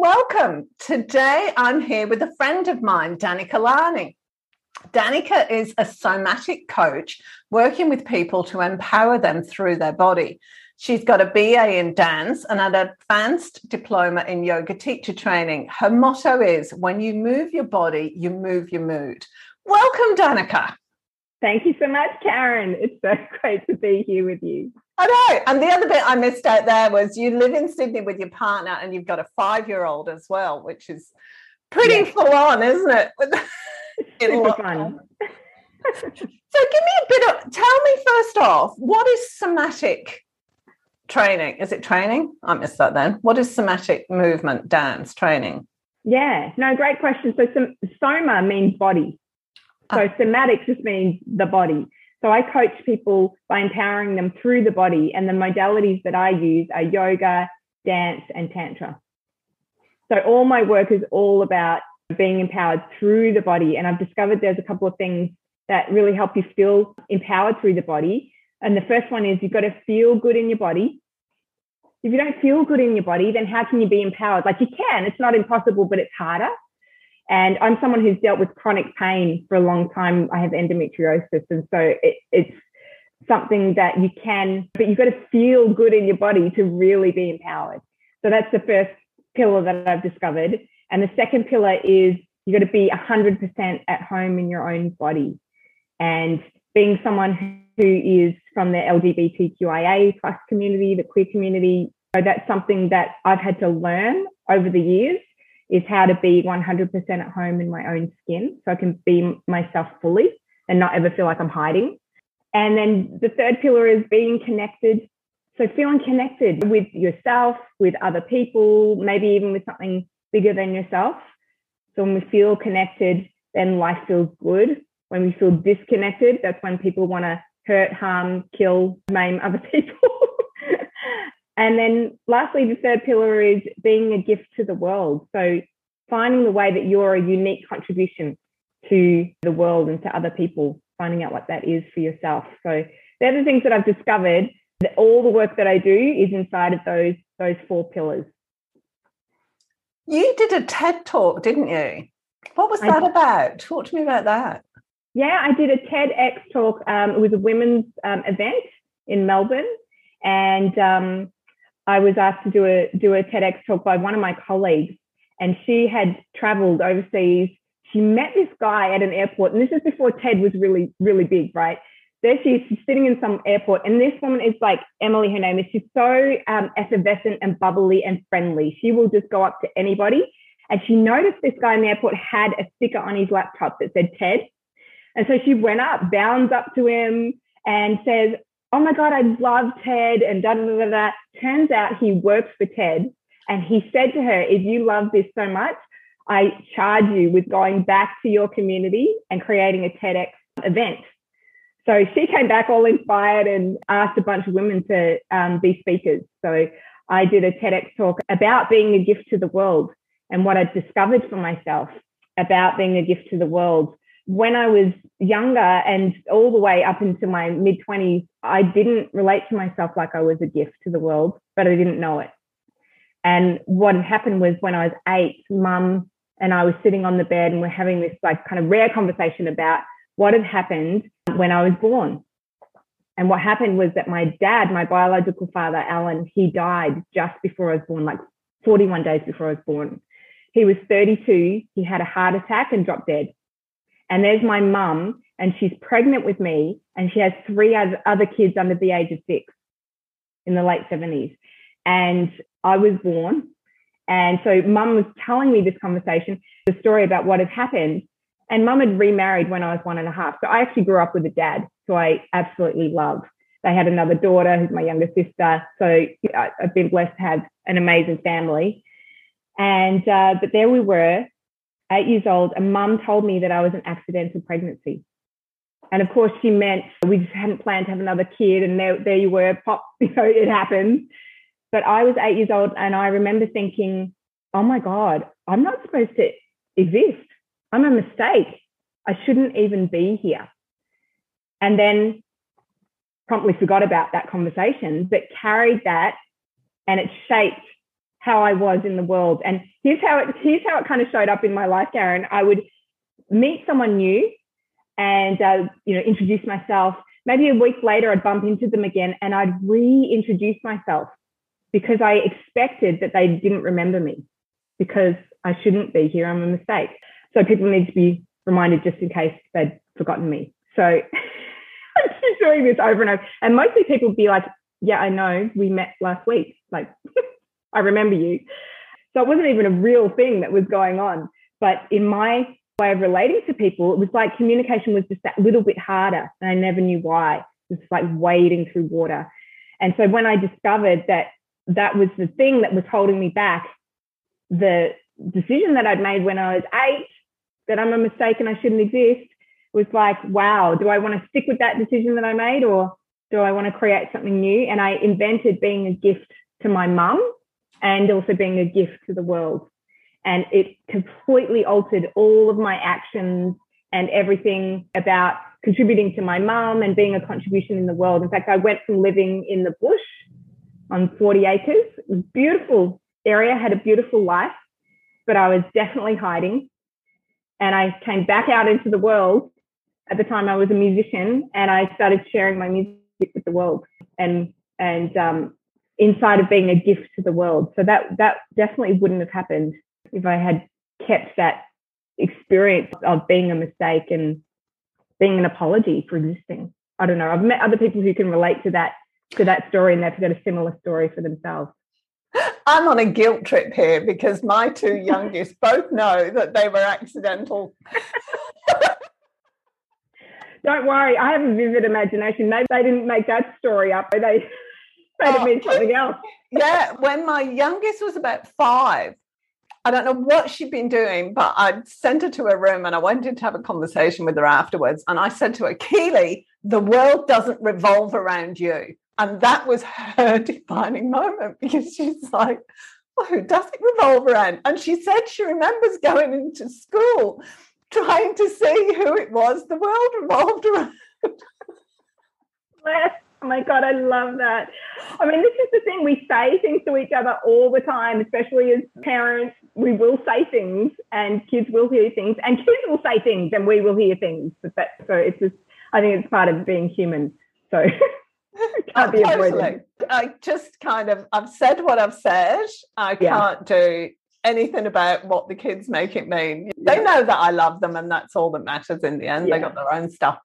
welcome. Today I'm here with a friend of mine, Danica Larney. Danica is a somatic coach working with people to empower them through their body. She's got a BA in dance and an advanced diploma in yoga teacher training. Her motto is when you move your body, you move your mood. Welcome, Danica. Thank you so much, Karen. It's so great to be here with you. I know. And the other bit I missed out there was you live in Sydney with your partner and you've got a five year old as well, which is pretty yes. full on, isn't it? Super fun. so give me a bit of tell me first off, what is somatic training? Is it training? I missed that then. What is somatic movement dance training? Yeah, no, great question. So soma means body. So ah. somatic just means the body. So I coach people by empowering them through the body, and the modalities that I use are yoga, dance, and tantra. So all my work is all about being empowered through the body. And I've discovered there's a couple of things that really help you feel empowered through the body. And the first one is you've got to feel good in your body. If you don't feel good in your body, then how can you be empowered? Like you can, it's not impossible, but it's harder. And I'm someone who's dealt with chronic pain for a long time. I have endometriosis. And so it, it's something that you can, but you've got to feel good in your body to really be empowered. So that's the first pillar that I've discovered. And the second pillar is you've got to be 100% at home in your own body. And being someone who is from the LGBTQIA plus community, the queer community, that's something that I've had to learn over the years is how to be 100% at home in my own skin so I can be myself fully and not ever feel like I'm hiding. And then the third pillar is being connected. So feeling connected with yourself, with other people, maybe even with something bigger than yourself. So when we feel connected, then life feels good. When we feel disconnected, that's when people want to hurt, harm, kill, maim other people. And then lastly, the third pillar is being a gift to the world. So finding the way that you're a unique contribution to the world and to other people, finding out what that is for yourself. So they're the things that I've discovered that all the work that I do is inside of those those four pillars. You did a TED talk, didn't you? What was that about? Talk to me about that. Yeah, I did a TEDx talk. Um, it was a women's um, event in Melbourne, and um, I was asked to do a do a TEDx talk by one of my colleagues, and she had travelled overseas. She met this guy at an airport, and this is before TED was really really big, right? There she is, she's sitting in some airport, and this woman is like Emily. Her name is. She's so um, effervescent and bubbly and friendly. She will just go up to anybody. And she noticed this guy in the airport had a sticker on his laptop that said TED. And so she went up, bounds up to him, and says, oh my God, I love TED and da da da da. Turns out he works for TED. And he said to her, if you love this so much, I charge you with going back to your community and creating a TEDx event. So she came back all inspired and asked a bunch of women to um, be speakers. So I did a TEDx talk about being a gift to the world and what I discovered for myself about being a gift to the world when I was younger and all the way up into my mid 20s, I didn't relate to myself like I was a gift to the world, but I didn't know it. And what had happened was when I was eight, mum and I was sitting on the bed and we're having this like kind of rare conversation about what had happened when I was born. And what happened was that my dad, my biological father, Alan, he died just before I was born, like 41 days before I was born. He was 32. He had a heart attack and dropped dead. And there's my mum, and she's pregnant with me, and she has three other kids under the age of six in the late 70s. And I was born. And so mum was telling me this conversation, the story about what had happened. And mum had remarried when I was one and a half. So I actually grew up with a dad who I absolutely love. They had another daughter who's my younger sister. So I've been blessed to have an amazing family. And, uh, but there we were eight years old, a mum told me that I was an accidental pregnancy. And of course, she meant we just hadn't planned to have another kid, and there, there you were, pop, you know, it happened. But I was eight years old, and I remember thinking, oh my God, I'm not supposed to exist. I'm a mistake. I shouldn't even be here. And then promptly forgot about that conversation, but carried that and it shaped how I was in the world. And here's how it here's how it kind of showed up in my life, Karen. I would meet someone new and uh, you know introduce myself. Maybe a week later, I'd bump into them again, and I'd reintroduce myself because I expected that they didn't remember me because I shouldn't be here. I'm a mistake. So people need to be reminded just in case they'd forgotten me. So I'm just doing this over and over. And mostly people would be like, yeah, I know we met last week. Like, I remember you. So it wasn't even a real thing that was going on. But in my way of relating to people, it was like communication was just that little bit harder. And I never knew why. It was like wading through water. And so when I discovered that that was the thing that was holding me back, the decision that I'd made when I was eight, that I'm a mistake and I shouldn't exist, was like, wow, do I want to stick with that decision that I made or do I want to create something new? And I invented being a gift to my mum and also being a gift to the world. And it completely altered all of my actions and everything about contributing to my mum and being a contribution in the world. In fact, I went from living in the bush on 40 acres, beautiful area, had a beautiful life, but I was definitely hiding. And I came back out into the world. At the time, I was a musician, and I started sharing my music with the world. And and um, inside of being a gift to the world. So that that definitely wouldn't have happened if I had kept that experience of being a mistake and being an apology for existing. I don't know. I've met other people who can relate to that to that story and they've got a similar story for themselves. I'm on a guilt trip here because my two youngest both know that they were accidental. Don't worry, I have a vivid imagination. Maybe they didn't make that story up. They have oh. been something else. yeah, when my youngest was about five, I don't know what she'd been doing, but I'd sent her to her room and I went in to have a conversation with her afterwards. And I said to her, Keely, the world doesn't revolve around you. And that was her defining moment because she's like, well, who does it revolve around? And she said she remembers going into school trying to see who it was the world revolved around. Oh my God, I love that. I mean, this is the thing. We say things to each other all the time, especially as mm-hmm. parents. We will say things and kids will hear things and kids will say things and we will hear things. But that, so it's just, I think it's part of being human. So can't be avoided. I just kind of, I've said what I've said. I yeah. can't do anything about what the kids make it mean. They know that I love them and that's all that matters in the end. Yeah. They got their own stuff.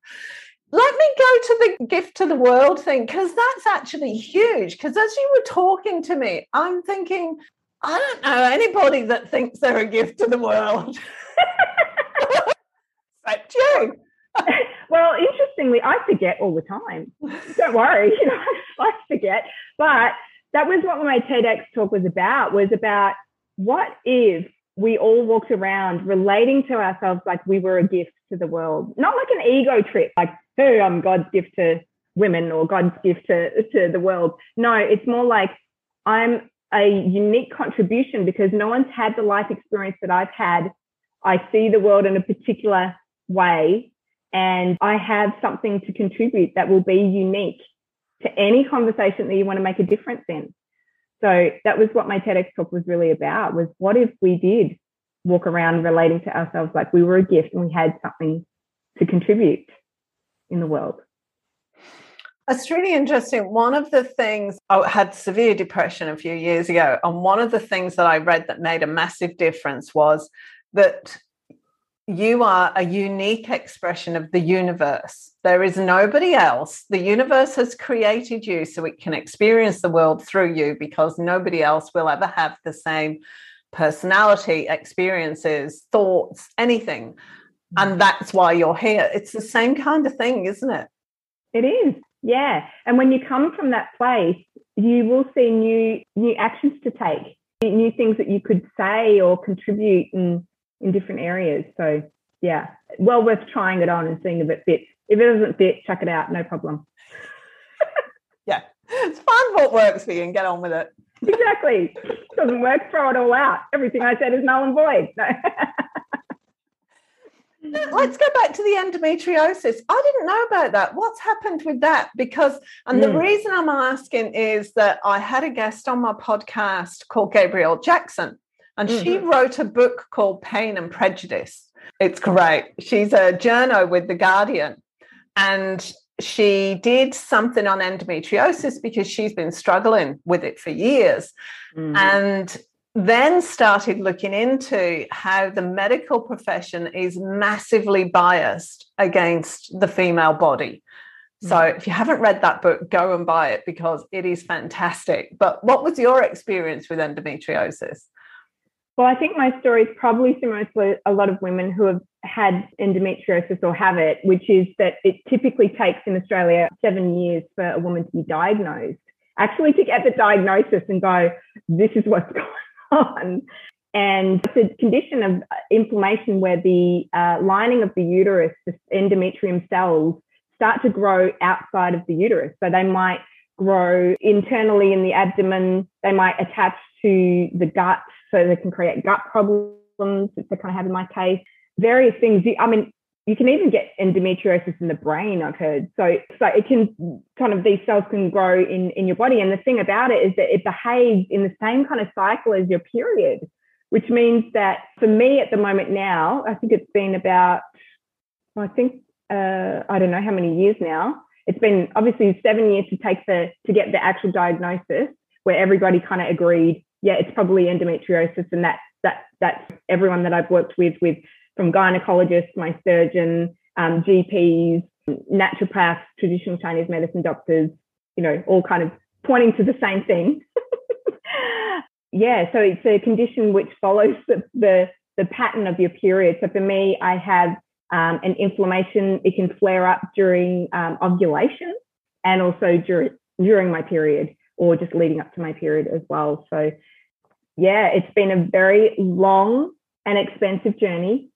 Let me go to the gift to the world thing because that's actually huge. Because as you were talking to me, I'm thinking, I don't know anybody that thinks they're a gift to the world. Except you. well, interestingly, I forget all the time. Don't worry, you know, I forget. But that was what my TEDx talk was about, was about what if we all walked around relating to ourselves like we were a gift to the world, not like an ego trip, like, hey, I'm um, God's gift to women or God's gift to, to the world. No, it's more like I'm a unique contribution because no one's had the life experience that I've had. I see the world in a particular way and I have something to contribute that will be unique to any conversation that you want to make a difference in. So that was what my TEDx talk was really about was what if we did walk around relating to ourselves like we were a gift and we had something to contribute in the world. It's really interesting. One of the things oh, I had severe depression a few years ago, and one of the things that I read that made a massive difference was that you are a unique expression of the universe. There is nobody else. The universe has created you so it can experience the world through you because nobody else will ever have the same personality, experiences, thoughts, anything. And that's why you're here. It's the same kind of thing, isn't it? It is. Yeah. And when you come from that place, you will see new new actions to take, new things that you could say or contribute in in different areas. So yeah, well worth trying it on and seeing if it fits. If it doesn't fit, chuck it out, no problem. yeah, it's find what works for you and get on with it. Exactly. Doesn't work, throw it all out. Everything I said is null and void. No. Let's go back to the endometriosis. I didn't know about that. What's happened with that? Because, and mm. the reason I'm asking is that I had a guest on my podcast called Gabrielle Jackson, and mm-hmm. she wrote a book called Pain and Prejudice. It's great. She's a journo with The Guardian, and she did something on endometriosis because she's been struggling with it for years. Mm-hmm. And then started looking into how the medical profession is massively biased against the female body. So mm. if you haven't read that book, go and buy it because it is fantastic. But what was your experience with endometriosis? Well, I think my story is probably similar to a lot of women who have had endometriosis or have it, which is that it typically takes in Australia seven years for a woman to be diagnosed. Actually, to get the diagnosis and go, this is what's going on. And it's a condition of inflammation where the uh, lining of the uterus, the endometrium cells, start to grow outside of the uterus. So they might grow internally in the abdomen, they might attach to the gut, so they can create gut problems, which they kind of have in my case. Various things. I mean, you can even get endometriosis in the brain, I've heard. So, so it can kind of, these cells can grow in, in your body. And the thing about it is that it behaves in the same kind of cycle as your period, which means that for me at the moment now, I think it's been about, I think, uh, I don't know how many years now. It's been obviously seven years to take the, to get the actual diagnosis where everybody kind of agreed, yeah, it's probably endometriosis. And that, that, that's everyone that I've worked with, with from gynecologists, my surgeon, um, GPs, naturopaths, traditional Chinese medicine doctors, you know, all kind of pointing to the same thing. yeah, so it's a condition which follows the, the, the pattern of your period. So for me, I have um, an inflammation. It can flare up during um, ovulation and also during during my period or just leading up to my period as well. So yeah, it's been a very long an expensive journey.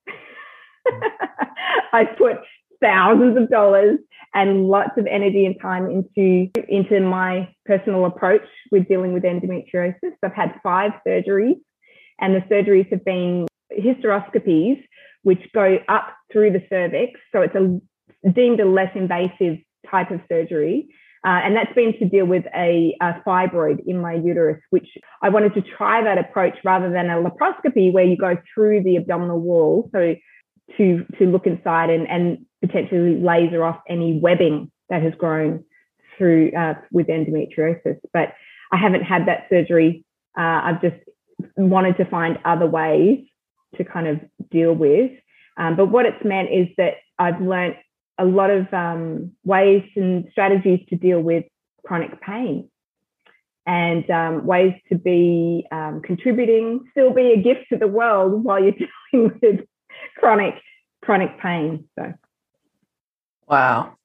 I put thousands of dollars and lots of energy and time into into my personal approach with dealing with endometriosis. I've had five surgeries, and the surgeries have been hysteroscopies, which go up through the cervix. So it's a deemed a less invasive type of surgery. Uh, and that's been to deal with a, a, fibroid in my uterus, which I wanted to try that approach rather than a laparoscopy where you go through the abdominal wall. So to, to look inside and, and potentially laser off any webbing that has grown through uh, with endometriosis. But I haven't had that surgery. Uh, I've just wanted to find other ways to kind of deal with. Um, but what it's meant is that I've learned a lot of um, ways and strategies to deal with chronic pain and um, ways to be um, contributing, still be a gift to the world while you're dealing with chronic chronic pain. So, wow,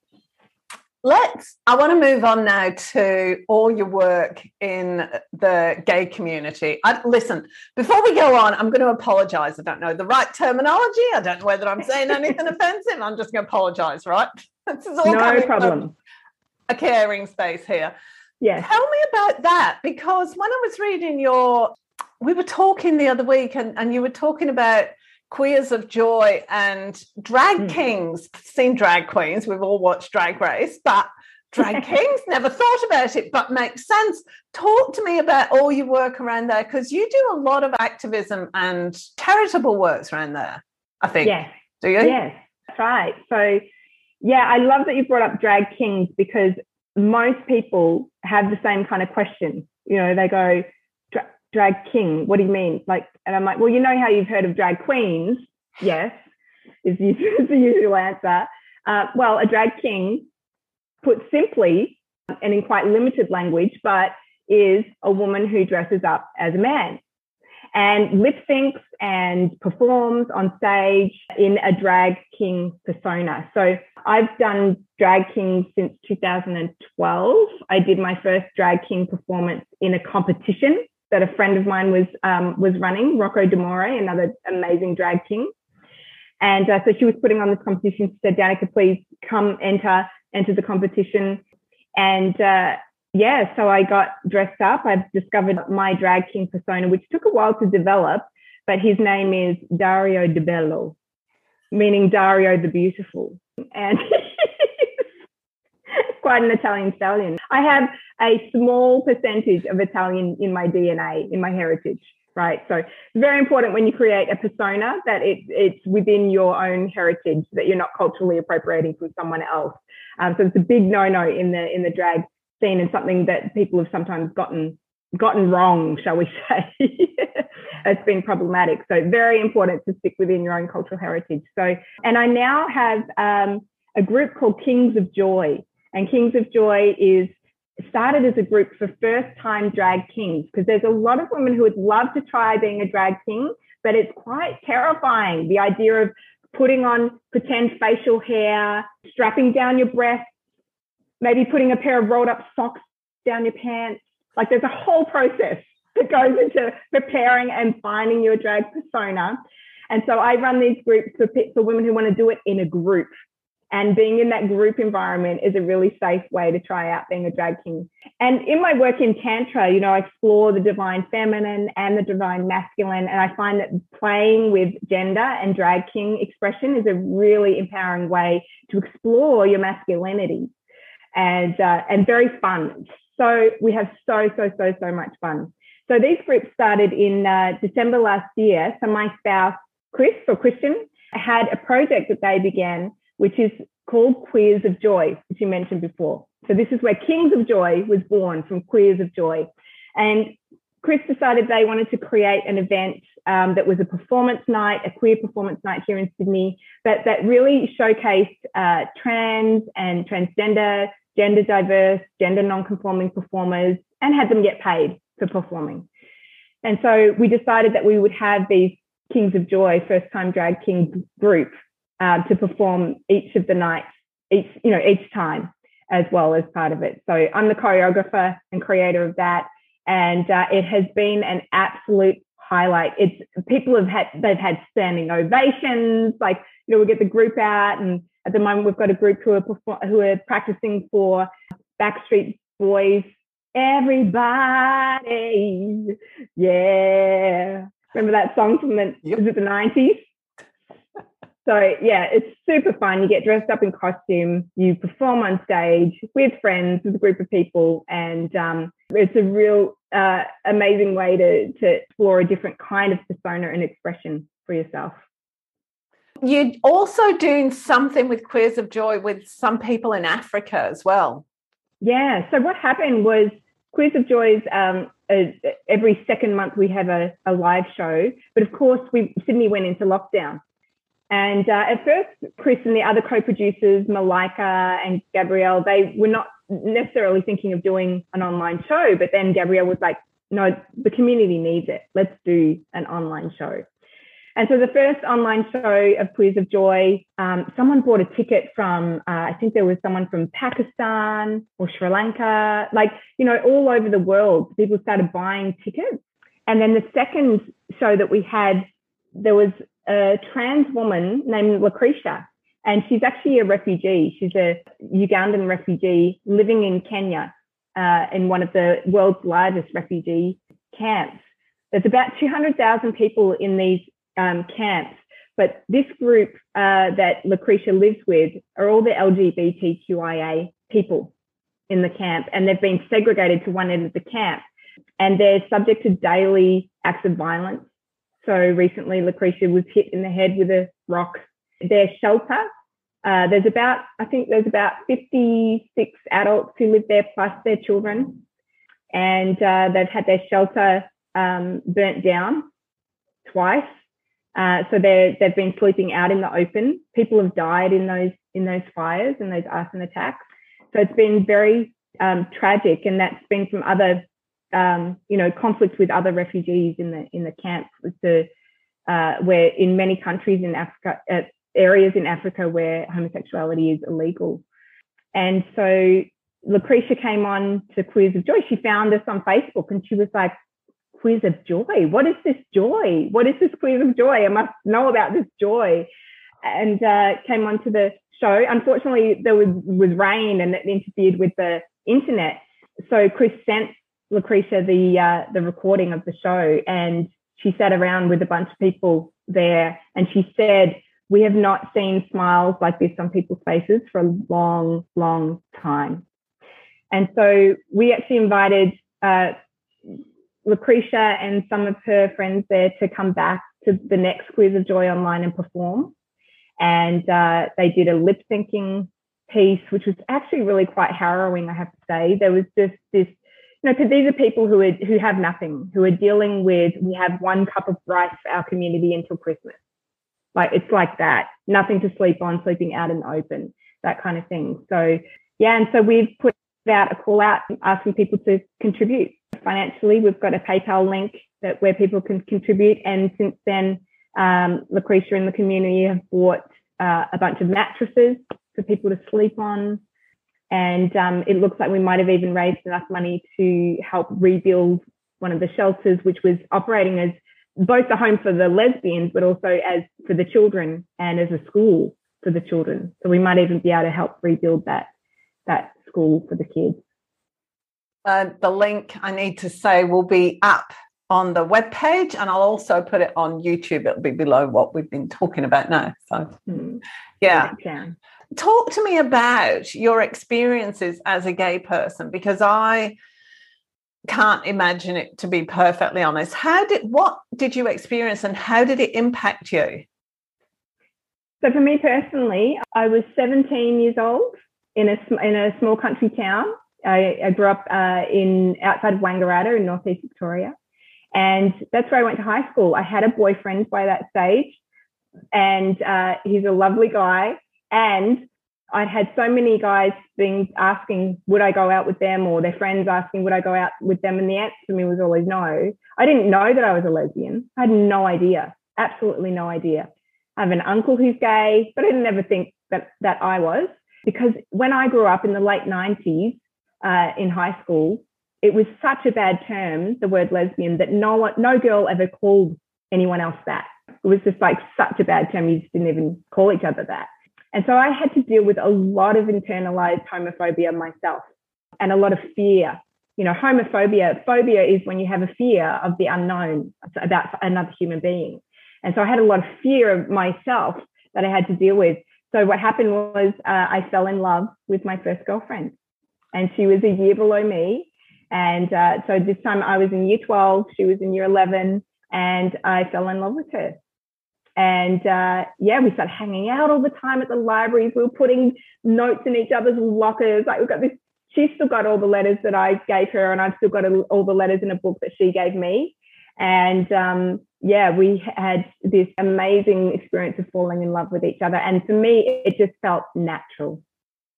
let's i want to move on now to all your work in the gay community. I, listen before we go on i'm going to apologize. I don't know the right terminology. I don't know whether i'm saying anything offensive. I'm just going to apologize right? This is all no problem. a caring space here. Yeah tell me about that because when i was reading your we were talking the other week and, and you were talking about queers of joy and drag mm. kings. Seen drag queens. We've all watched drag race but drag kings never thought about it but makes sense. Talk to me about all your work around there because you do a lot of activism and charitable works around there i think. Yes. Do you? Yes that's right. So yeah i love that you brought up drag kings because most people have the same kind of question you know they go drag king. What do you mean? Like, and I'm like, well, you know how you've heard of drag queens? Yes, is the usual answer. Uh, well, a drag king, put simply and in quite limited language, but is a woman who dresses up as a man and lip syncs and performs on stage in a drag king persona. So I've done drag king since 2012. I did my first drag king performance in a competition that a friend of mine was um, was running, Rocco D'Amore, another amazing drag king. And uh, so she was putting on this competition. She said, Danica, please come enter enter the competition. And uh, yeah, so I got dressed up. I've discovered my drag king persona, which took a while to develop, but his name is Dario De Bello, meaning Dario the Beautiful. And quite an Italian stallion. I have a small percentage of Italian in my DNA, in my heritage, right? So very important when you create a persona that it, it's within your own heritage, that you're not culturally appropriating from someone else. Um, so it's a big no-no in the in the drag scene and something that people have sometimes gotten gotten wrong, shall we say. it's been problematic. So very important to stick within your own cultural heritage. So, and I now have um, a group called Kings of Joy. And Kings of Joy is started as a group for first time drag kings because there's a lot of women who would love to try being a drag king, but it's quite terrifying. The idea of putting on pretend facial hair, strapping down your breasts, maybe putting a pair of rolled up socks down your pants. Like there's a whole process that goes into preparing and finding your drag persona. And so I run these groups for, for women who want to do it in a group. And being in that group environment is a really safe way to try out being a drag king. And in my work in Tantra, you know, I explore the divine feminine and the divine masculine. And I find that playing with gender and drag king expression is a really empowering way to explore your masculinity and, uh, and very fun. So we have so, so, so, so much fun. So these groups started in uh, December last year. So my spouse, Chris or Christian, had a project that they began which is called Queers of Joy, which you mentioned before. So this is where Kings of Joy was born from Queers of Joy. And Chris decided they wanted to create an event um, that was a performance night, a queer performance night here in Sydney, but that really showcased uh, trans and transgender, gender diverse, gender non-conforming performers and had them get paid for performing. And so we decided that we would have these Kings of Joy, first time drag king group um, to perform each of the nights, each you know each time as well as part of it. So I'm the choreographer and creator of that, and uh, it has been an absolute highlight. It's people have had they've had standing ovations. Like you know, we get the group out, and at the moment we've got a group who are perform- who are practicing for Backstreet Boys. Everybody, yeah. Remember that song from the yep. is it the nineties? So yeah, it's super fun. You get dressed up in costume, you perform on stage with friends, with a group of people, and um, it's a real uh, amazing way to to explore a different kind of persona and expression for yourself. You're also doing something with Queers of Joy with some people in Africa as well. Yeah. So what happened was Queers of Joy's um, a, every second month we have a, a live show, but of course we Sydney went into lockdown. And uh, at first, Chris and the other co-producers, Malika and Gabrielle, they were not necessarily thinking of doing an online show. But then Gabrielle was like, "No, the community needs it. Let's do an online show." And so the first online show of Queers of Joy, um, someone bought a ticket from, uh, I think there was someone from Pakistan or Sri Lanka, like, you know, all over the world. People started buying tickets. And then the second show that we had, there was a trans woman named Lucretia, and she's actually a refugee. She's a Ugandan refugee living in Kenya uh, in one of the world's largest refugee camps. There's about 200,000 people in these um, camps, but this group uh, that Lucretia lives with are all the LGBTQIA people in the camp, and they've been segregated to one end of the camp, and they're subject to daily acts of violence so recently, Lucretia was hit in the head with a rock. Their shelter, uh, there's about, I think there's about 56 adults who live there plus their children. And uh, they've had their shelter um, burnt down twice. Uh, so they they've been sleeping out in the open. People have died in those in those fires and those arson attacks. So it's been very um, tragic, and that's been from other um, you know, conflict with other refugees in the in the camps, the uh, where in many countries in Africa, uh, areas in Africa where homosexuality is illegal, and so Lucretia came on to Queers of Joy. She found us on Facebook, and she was like, quiz of joy. What is this joy? What is this quiz of joy? I must know about this joy. And uh, came on to the show. Unfortunately, there was, was rain and it interfered with the internet. So Chris sent Lucretia the uh, the recording of the show, and she sat around with a bunch of people there, and she said, "We have not seen smiles like this on people's faces for a long, long time." And so we actually invited uh, Lucretia and some of her friends there to come back to the next Quiz of Joy online and perform. And uh, they did a lip syncing piece, which was actually really quite harrowing, I have to say. There was just this, know, because these are people who are, who have nothing, who are dealing with, we have one cup of rice for our community until Christmas. Like it's like that, nothing to sleep on, sleeping out in the open, that kind of thing. So yeah, and so we've put out a call out asking people to contribute financially. We've got a PayPal link that where people can contribute. And since then, um, Lucretia and the community have bought uh, a bunch of mattresses for people to sleep on. And um, it looks like we might have even raised enough money to help rebuild one of the shelters, which was operating as both a home for the lesbians, but also as for the children and as a school for the children. So we might even be able to help rebuild that that school for the kids. Uh, the link I need to say will be up on the web page and I'll also put it on YouTube. It'll be below what we've been talking about now. So, mm. yeah. yeah. Talk to me about your experiences as a gay person because I can't imagine it to be perfectly honest. How did what did you experience and how did it impact you? So for me personally, I was 17 years old in a in a small country town. I, I grew up uh, in outside of Wangaratta in northeast Victoria, and that's where I went to high school. I had a boyfriend by that stage, and uh, he's a lovely guy. And I'd had so many guys being asking, would I go out with them, or their friends asking, would I go out with them? And the answer to me was always no. I didn't know that I was a lesbian. I had no idea, absolutely no idea. I have an uncle who's gay, but I didn't ever think that that I was because when I grew up in the late 90s uh, in high school, it was such a bad term, the word lesbian, that no no girl ever called anyone else that. It was just like such a bad term, you just didn't even call each other that. And so I had to deal with a lot of internalized homophobia myself and a lot of fear. You know, homophobia, phobia is when you have a fear of the unknown about another human being. And so I had a lot of fear of myself that I had to deal with. So what happened was uh, I fell in love with my first girlfriend, and she was a year below me. And uh, so this time I was in year 12, she was in year 11, and I fell in love with her. And uh, yeah, we started hanging out all the time at the libraries. We were putting notes in each other's lockers. Like we've got this, she's still got all the letters that I gave her, and I've still got all the letters in a book that she gave me. And um, yeah, we had this amazing experience of falling in love with each other. And for me, it just felt natural.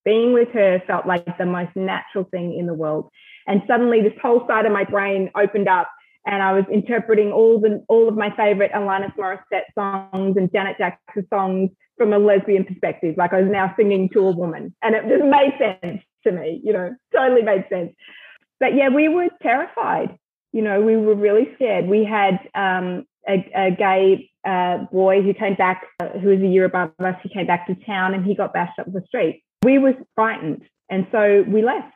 Being with her felt like the most natural thing in the world. And suddenly this whole side of my brain opened up and I was interpreting all the all of my favorite Alanis Morissette songs and Janet Jackson songs from a lesbian perspective. Like I was now singing to a woman. And it just made sense to me, you know, totally made sense. But yeah, we were terrified you know, we were really scared. We had um, a, a, gay uh, boy who came back, uh, who was a year above us, he came back to town and he got bashed up the street. We were frightened. And so we left.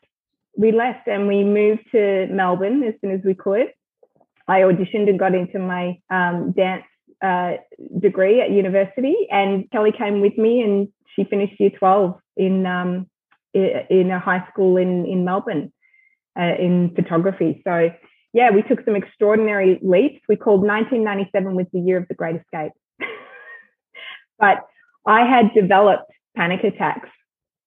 We left and we moved to Melbourne as soon as we could. I auditioned and got into my um, dance uh, degree at university. And Kelly came with me and she finished year 12 in, um, in a high school in, in Melbourne uh, in photography. So yeah, we took some extraordinary leaps. We called 1997 was the year of the Great Escape. but I had developed panic attacks,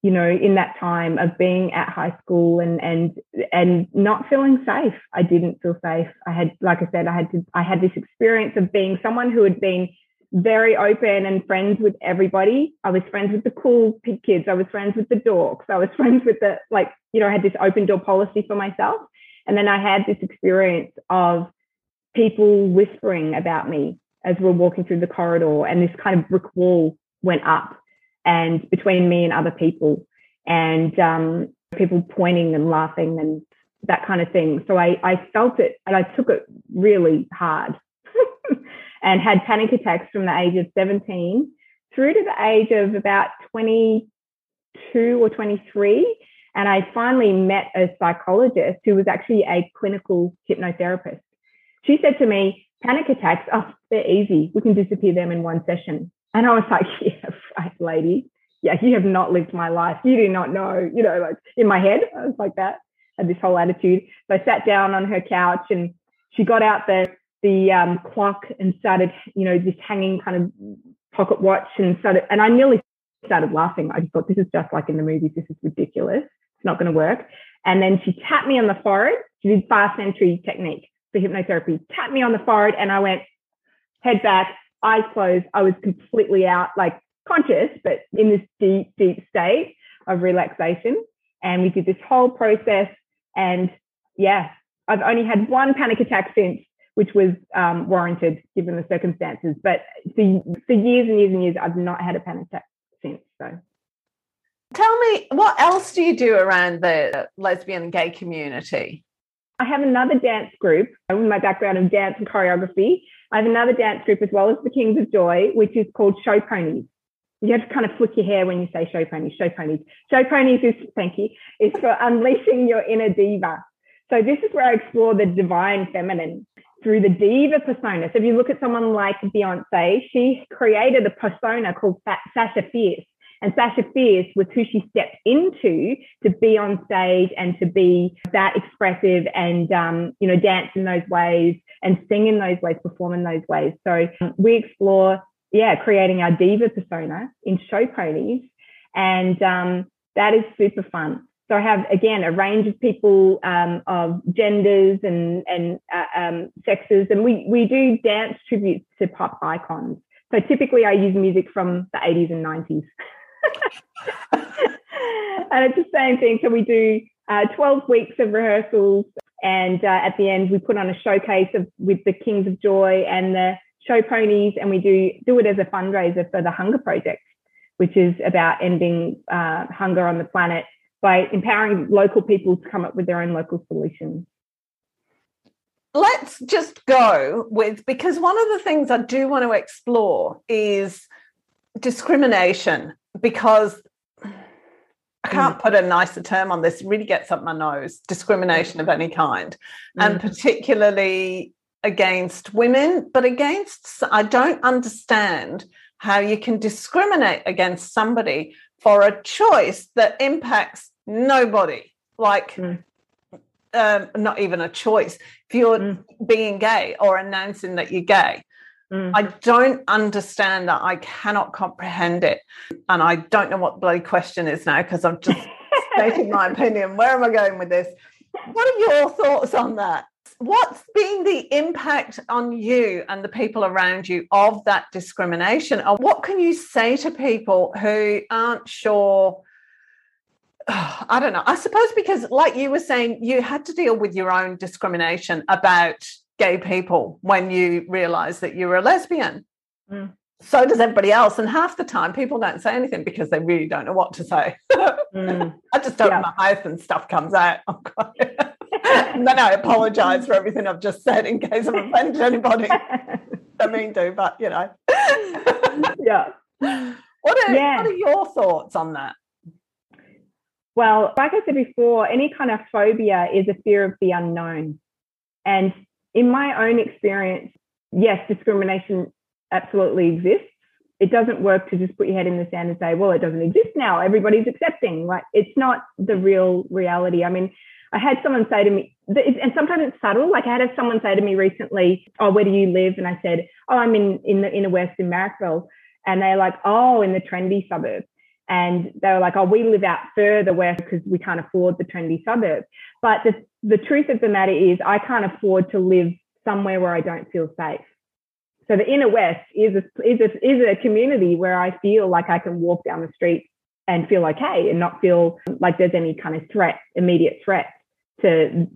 you know, in that time of being at high school and and and not feeling safe. I didn't feel safe. I had, like I said, I had to I had this experience of being someone who had been very open and friends with everybody. I was friends with the cool kids. I was friends with the dorks. I was friends with the like, you know, I had this open door policy for myself. And then I had this experience of people whispering about me as we are walking through the corridor, and this kind of brick wall went up and between me and other people, and um, people pointing and laughing and that kind of thing. So I, I felt it and I took it really hard and had panic attacks from the age of 17 through to the age of about 22 or 23. And I finally met a psychologist who was actually a clinical hypnotherapist. She said to me, panic attacks, oh, they're easy. We can disappear them in one session. And I was like, yeah, right, lady. Yeah, you have not lived my life. You do not know, you know, like in my head, I was like that, had this whole attitude. So I sat down on her couch and she got out the, the um, clock and started, you know, this hanging kind of pocket watch and started, and I nearly started laughing. I just thought, this is just like in the movies. This is ridiculous. It's not going to work. And then she tapped me on the forehead. She did fast entry technique for hypnotherapy, tapped me on the forehead, and I went head back, eyes closed. I was completely out, like conscious, but in this deep, deep state of relaxation. And we did this whole process. And yeah, I've only had one panic attack since, which was um, warranted given the circumstances. But for, for years and years and years, I've not had a panic attack since. So. Tell me, what else do you do around the lesbian gay community? I have another dance group with my background of dance and choreography. I have another dance group as well as the Kings of Joy, which is called Show Ponies. You have to kind of flick your hair when you say show ponies, show ponies. Show ponies is, thank you, is for unleashing your inner diva. So this is where I explore the divine feminine through the diva persona. So if you look at someone like Beyonce, she created a persona called Sasha Fierce. And Sasha Fierce was who she stepped into to be on stage and to be that expressive and, um, you know, dance in those ways and sing in those ways, perform in those ways. So we explore, yeah, creating our diva persona in show ponies. And um, that is super fun. So I have again a range of people um, of genders and and uh, um, sexes, and we we do dance tributes to pop icons. So typically, I use music from the 80s and 90s. and it's the same thing. So we do uh, 12 weeks of rehearsals, and uh, at the end we put on a showcase of with the Kings of Joy and the show ponies, and we do do it as a fundraiser for the Hunger Project, which is about ending uh, hunger on the planet by empowering local people to come up with their own local solutions. Let's just go with because one of the things I do want to explore is discrimination because I can't mm. put a nicer term on this, really gets up my nose discrimination of any kind, mm. and particularly against women, but against, I don't understand how you can discriminate against somebody for a choice that impacts nobody. Like, mm. um, not even a choice. If you're mm. being gay or announcing that you're gay, Mm. I don't understand that. I cannot comprehend it. And I don't know what the bloody question is now because I've just stated my opinion. Where am I going with this? What are your thoughts on that? What's been the impact on you and the people around you of that discrimination? And what can you say to people who aren't sure? I don't know. I suppose because, like you were saying, you had to deal with your own discrimination about gay people when you realize that you're a lesbian. Mm. So does everybody else. And half the time, people don't say anything because they really don't know what to say. mm. I just open yeah. my mouth and stuff comes out. and then I apologize for everything I've just said in case I've offended anybody. I mean to, but you know. yeah. What are, yeah. what are your thoughts on that? Well, like I said before, any kind of phobia is a fear of the unknown. And in my own experience, yes, discrimination absolutely exists. It doesn't work to just put your head in the sand and say, well, it doesn't exist now. Everybody's accepting. Like, it's not the real reality. I mean, I had someone say to me, and sometimes it's subtle. Like I had someone say to me recently, "Oh, where do you live?" And I said, "Oh, I'm in in the inner west in Marrickville." And they're like, "Oh, in the trendy suburb." And they were like, "Oh, we live out further west because we can't afford the trendy suburb." But the the truth of the matter is, I can't afford to live somewhere where I don't feel safe. So the inner west is a, is a, is a community where I feel like I can walk down the street and feel okay and not feel like there's any kind of threat, immediate threat to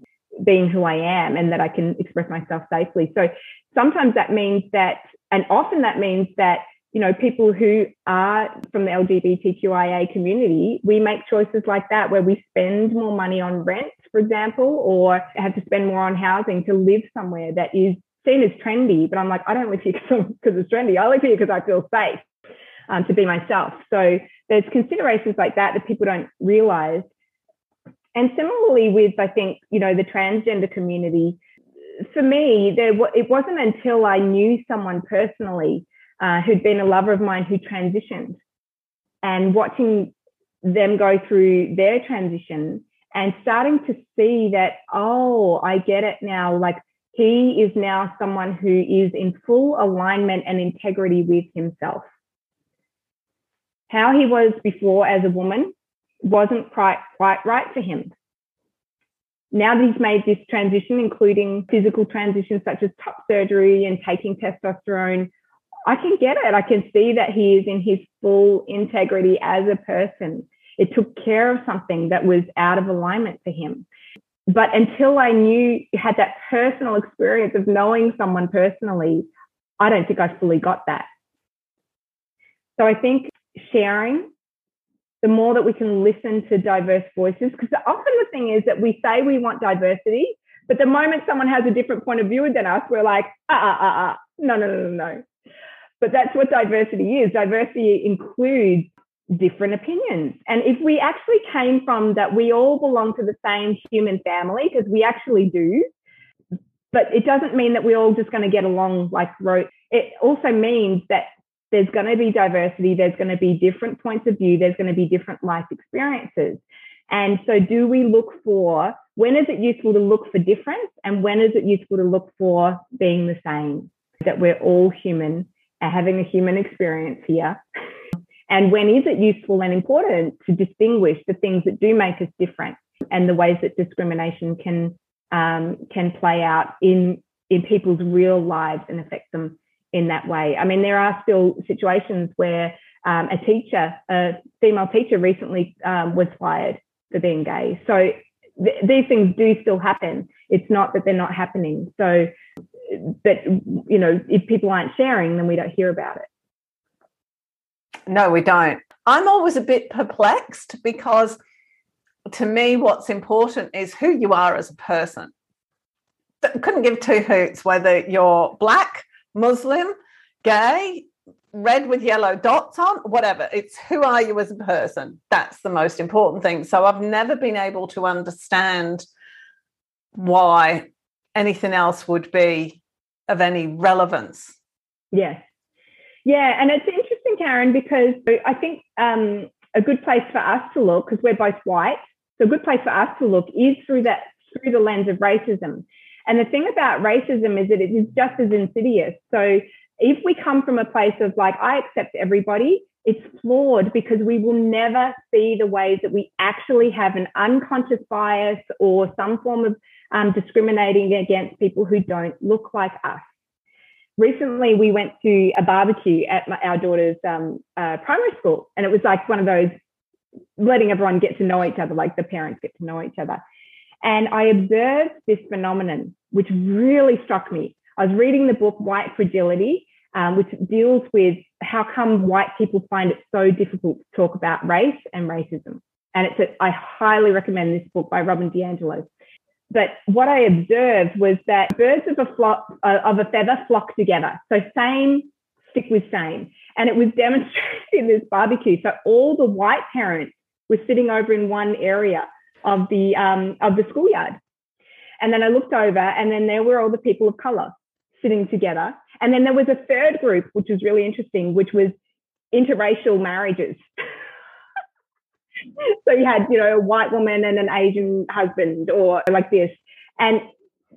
being who I am and that I can express myself safely. So sometimes that means that, and often that means that, you know, people who are from the LGBTQIA community, we make choices like that where we spend more money on rent for example, or have to spend more on housing to live somewhere that is seen as trendy. But I'm like, I don't live here because it's trendy. I live here because I feel safe um, to be myself. So there's considerations like that that people don't realize. And similarly with, I think, you know, the transgender community, for me, there it wasn't until I knew someone personally uh, who'd been a lover of mine who transitioned and watching them go through their transition and starting to see that, oh, I get it now. Like he is now someone who is in full alignment and integrity with himself. How he was before as a woman wasn't quite, quite right for him. Now that he's made this transition, including physical transitions such as top surgery and taking testosterone, I can get it. I can see that he is in his full integrity as a person. It took care of something that was out of alignment for him. But until I knew, had that personal experience of knowing someone personally, I don't think I fully got that. So I think sharing, the more that we can listen to diverse voices, because often the thing is that we say we want diversity, but the moment someone has a different point of view than us, we're like, ah, ah, ah, ah, no, no, no, no, no. But that's what diversity is. Diversity includes different opinions. And if we actually came from that, we all belong to the same human family, because we actually do. But it doesn't mean that we're all just going to get along like rote. It also means that there's going to be diversity, there's going to be different points of view, there's going to be different life experiences. And so, do we look for when is it useful to look for difference and when is it useful to look for being the same? That we're all human having a human experience here. And when is it useful and important to distinguish the things that do make us different and the ways that discrimination can um, can play out in in people's real lives and affect them in that way. I mean, there are still situations where um, a teacher, a female teacher, recently um, was fired for being gay. So th- these things do still happen. It's not that they're not happening. So but you know, if people aren't sharing, then we don't hear about it. No, we don't. I'm always a bit perplexed because to me, what's important is who you are as a person. Couldn't give two hoots whether you're black, Muslim, gay, red with yellow dots on, whatever. It's who are you as a person? That's the most important thing. So I've never been able to understand why anything else would be of any relevance. Yes. Yeah. And it's interesting, Karen, because I think um, a good place for us to look, because we're both white, so a good place for us to look is through that through the lens of racism. And the thing about racism is that it is just as insidious. So if we come from a place of like, I accept everybody, it's flawed because we will never see the ways that we actually have an unconscious bias or some form of um, discriminating against people who don't look like us. Recently, we went to a barbecue at my, our daughter's um, uh, primary school, and it was like one of those letting everyone get to know each other, like the parents get to know each other. And I observed this phenomenon, which really struck me. I was reading the book White Fragility, um, which deals with how come white people find it so difficult to talk about race and racism. And it's a, I highly recommend this book by Robin DiAngelo. But what I observed was that birds of a flock uh, of a feather flock together. So same stick with same, and it was demonstrated in this barbecue. So all the white parents were sitting over in one area of the um, of the schoolyard, and then I looked over, and then there were all the people of color sitting together, and then there was a third group, which was really interesting, which was interracial marriages. so you had, you know, a white woman and an Asian husband or like this. And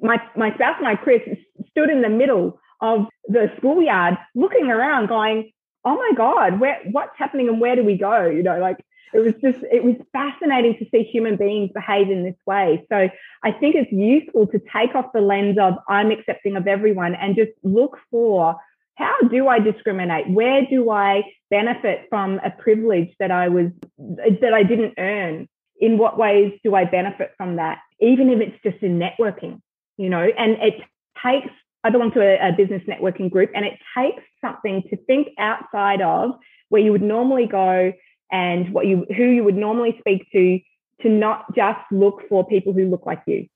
my, my spouse and I, Chris, stood in the middle of the schoolyard looking around going, oh my God, where, what's happening and where do we go? You know, like it was just, it was fascinating to see human beings behave in this way. So I think it's useful to take off the lens of I'm accepting of everyone and just look for how do I discriminate? Where do I benefit from a privilege that I was that I didn't earn? In what ways do I benefit from that? Even if it's just in networking, you know, and it takes I belong to a, a business networking group and it takes something to think outside of where you would normally go and what you who you would normally speak to to not just look for people who look like you,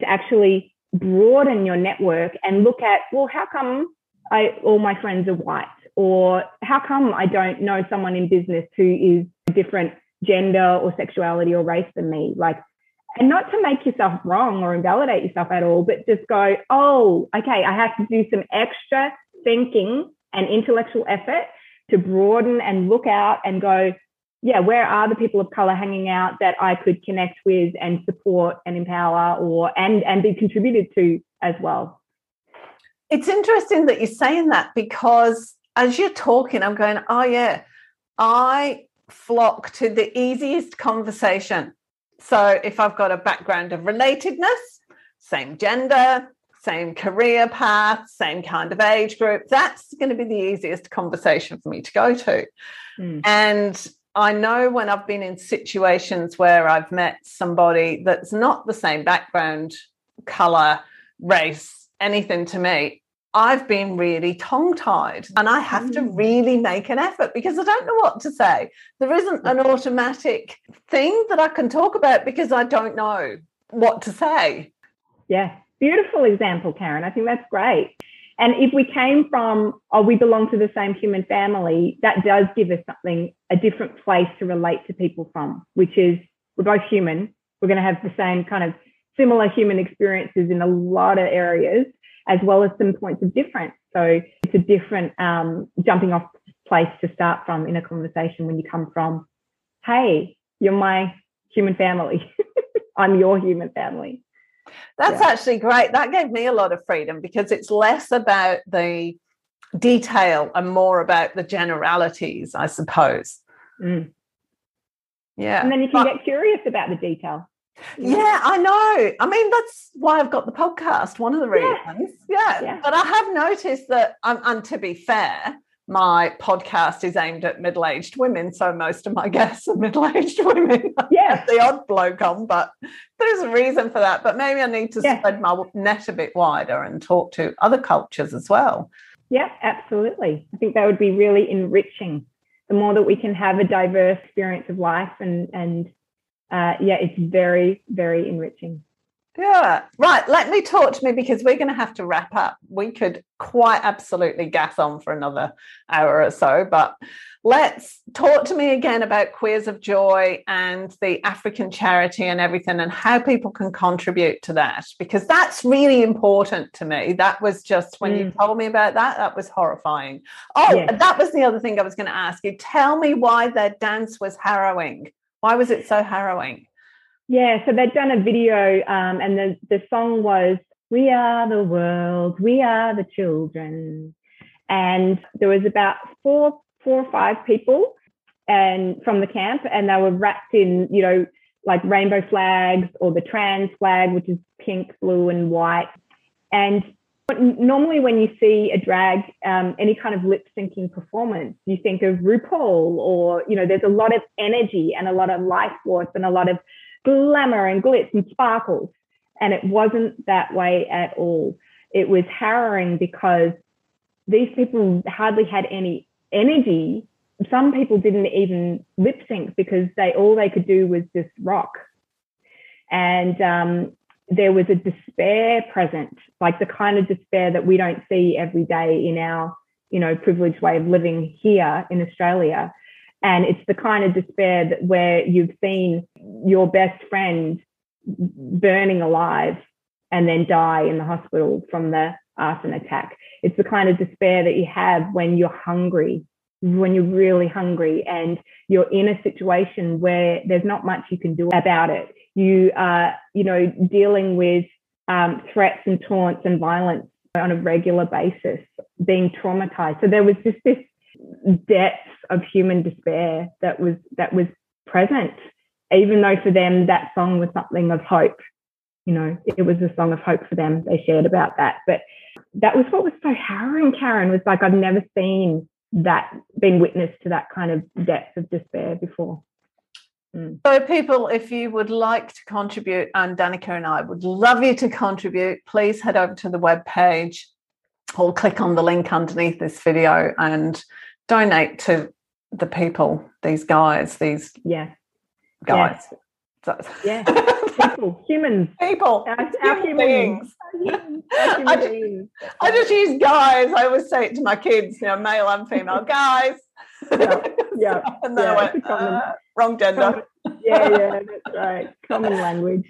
to actually broaden your network and look at, well, how come I, all my friends are white? Or how come I don't know someone in business who is different gender or sexuality or race than me? Like, and not to make yourself wrong or invalidate yourself at all, but just go, oh, okay, I have to do some extra thinking and intellectual effort to broaden and look out and go, yeah, where are the people of color hanging out that I could connect with and support and empower or and and be contributed to as well? It's interesting that you're saying that because as you're talking, I'm going, oh yeah, I flock to the easiest conversation. So if I've got a background of relatedness, same gender, same career path, same kind of age group, that's going to be the easiest conversation for me to go to. Mm. And I know when I've been in situations where I've met somebody that's not the same background, color, race, anything to me, I've been really tongue tied and I have to mm. really make an effort because I don't know what to say. There isn't an automatic thing that I can talk about because I don't know what to say. Yeah, beautiful example, Karen. I think that's great. And if we came from, oh, we belong to the same human family, that does give us something, a different place to relate to people from, which is we're both human. We're going to have the same kind of similar human experiences in a lot of areas, as well as some points of difference. So it's a different um, jumping off place to start from in a conversation when you come from, hey, you're my human family. I'm your human family. That's yeah. actually great. That gave me a lot of freedom because it's less about the detail and more about the generalities, I suppose. Mm. Yeah. And then you can but, get curious about the detail. Yeah, I know. I mean, that's why I've got the podcast, one of the reasons. Yeah. yeah. yeah. But I have noticed that, um, and to be fair, my podcast is aimed at middle-aged women, so most of my guests are middle-aged women. Yeah, the odd bloke on, but there's a reason for that. But maybe I need to yeah. spread my net a bit wider and talk to other cultures as well. Yeah, absolutely. I think that would be really enriching. The more that we can have a diverse experience of life, and and uh, yeah, it's very very enriching. Yeah. Right. Let me talk to me because we're going to have to wrap up. We could quite absolutely gas on for another hour or so, but let's talk to me again about Queers of Joy and the African charity and everything and how people can contribute to that because that's really important to me. That was just when mm. you told me about that, that was horrifying. Oh, yes. that was the other thing I was going to ask you. Tell me why their dance was harrowing. Why was it so harrowing? Yeah, so they'd done a video, um, and the the song was "We Are the World, We Are the Children," and there was about four four or five people, and from the camp, and they were wrapped in you know like rainbow flags or the trans flag, which is pink, blue, and white, and normally when you see a drag um, any kind of lip syncing performance you think of rupaul or you know there's a lot of energy and a lot of life force and a lot of glamour and glitz and sparkles. And it wasn't that way at all. It was harrowing because these people hardly had any energy. Some people didn't even lip sync because they all they could do was just rock. And um, there was a despair present, like the kind of despair that we don't see every day in our, you know, privileged way of living here in Australia. And it's the kind of despair that where you've seen your best friend burning alive and then die in the hospital from the arson attack. It's the kind of despair that you have when you're hungry, when you're really hungry and you're in a situation where there's not much you can do about it. You are, you know, dealing with um, threats and taunts and violence on a regular basis, being traumatized. So there was just this depth of human despair that was that was present even though for them that song was something of hope you know it was a song of hope for them. They shared about that. But that was what was so harrowing karen was like i've never seen that been witness to that kind of depth of despair before mm. So, people, if you would like to contribute, and Danica and I would love you to contribute, please head over to the web page or click on the link underneath this video and donate to the people, these guys, these yeah guys. Yes. So, yeah, people, humans, people, our, our human beings. Human, I, just, I just use guys. I always say it to my kids, you know, male and female guys. Yeah, yeah. and then yeah, I went, uh, wrong gender. Common, yeah, yeah, that's right. Common language.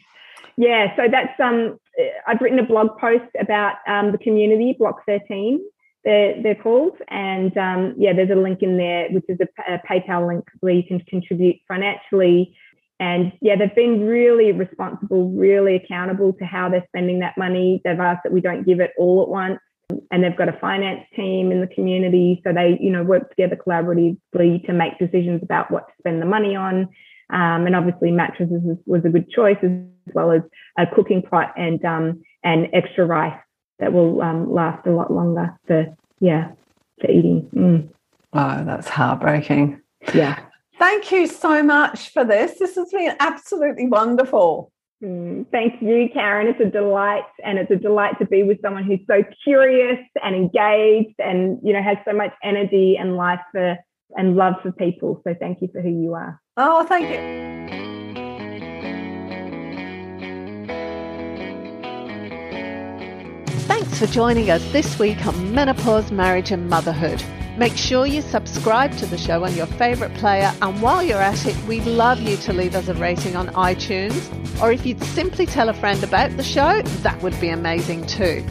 Yeah, so that's um. I've written a blog post about um, the community, Block 13, they're, they're called. And um, yeah, there's a link in there, which is a, a, PayPal link where you can contribute financially. And yeah, they've been really responsible, really accountable to how they're spending that money. They've asked that we don't give it all at once. And they've got a finance team in the community. So they, you know, work together collaboratively to make decisions about what to spend the money on. Um, and obviously mattresses was a good choice as well as a cooking pot and um, and extra rice that will um, last a lot longer for yeah for eating. Mm. Oh, that's heartbreaking. Yeah. Thank you so much for this. This has been absolutely wonderful. Mm, thank you, Karen. It's a delight, and it's a delight to be with someone who's so curious and engaged, and you know has so much energy and life for and love for people. So thank you for who you are. Oh, thank you. Thanks for joining us this week on Menopause, Marriage and Motherhood. Make sure you subscribe to the show on your favourite player, and while you're at it, we'd love you to leave us a rating on iTunes. Or if you'd simply tell a friend about the show, that would be amazing too.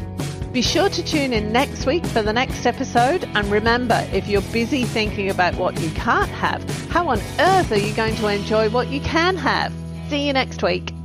Be sure to tune in next week for the next episode. And remember, if you're busy thinking about what you can't have, how on earth are you going to enjoy what you can have? See you next week.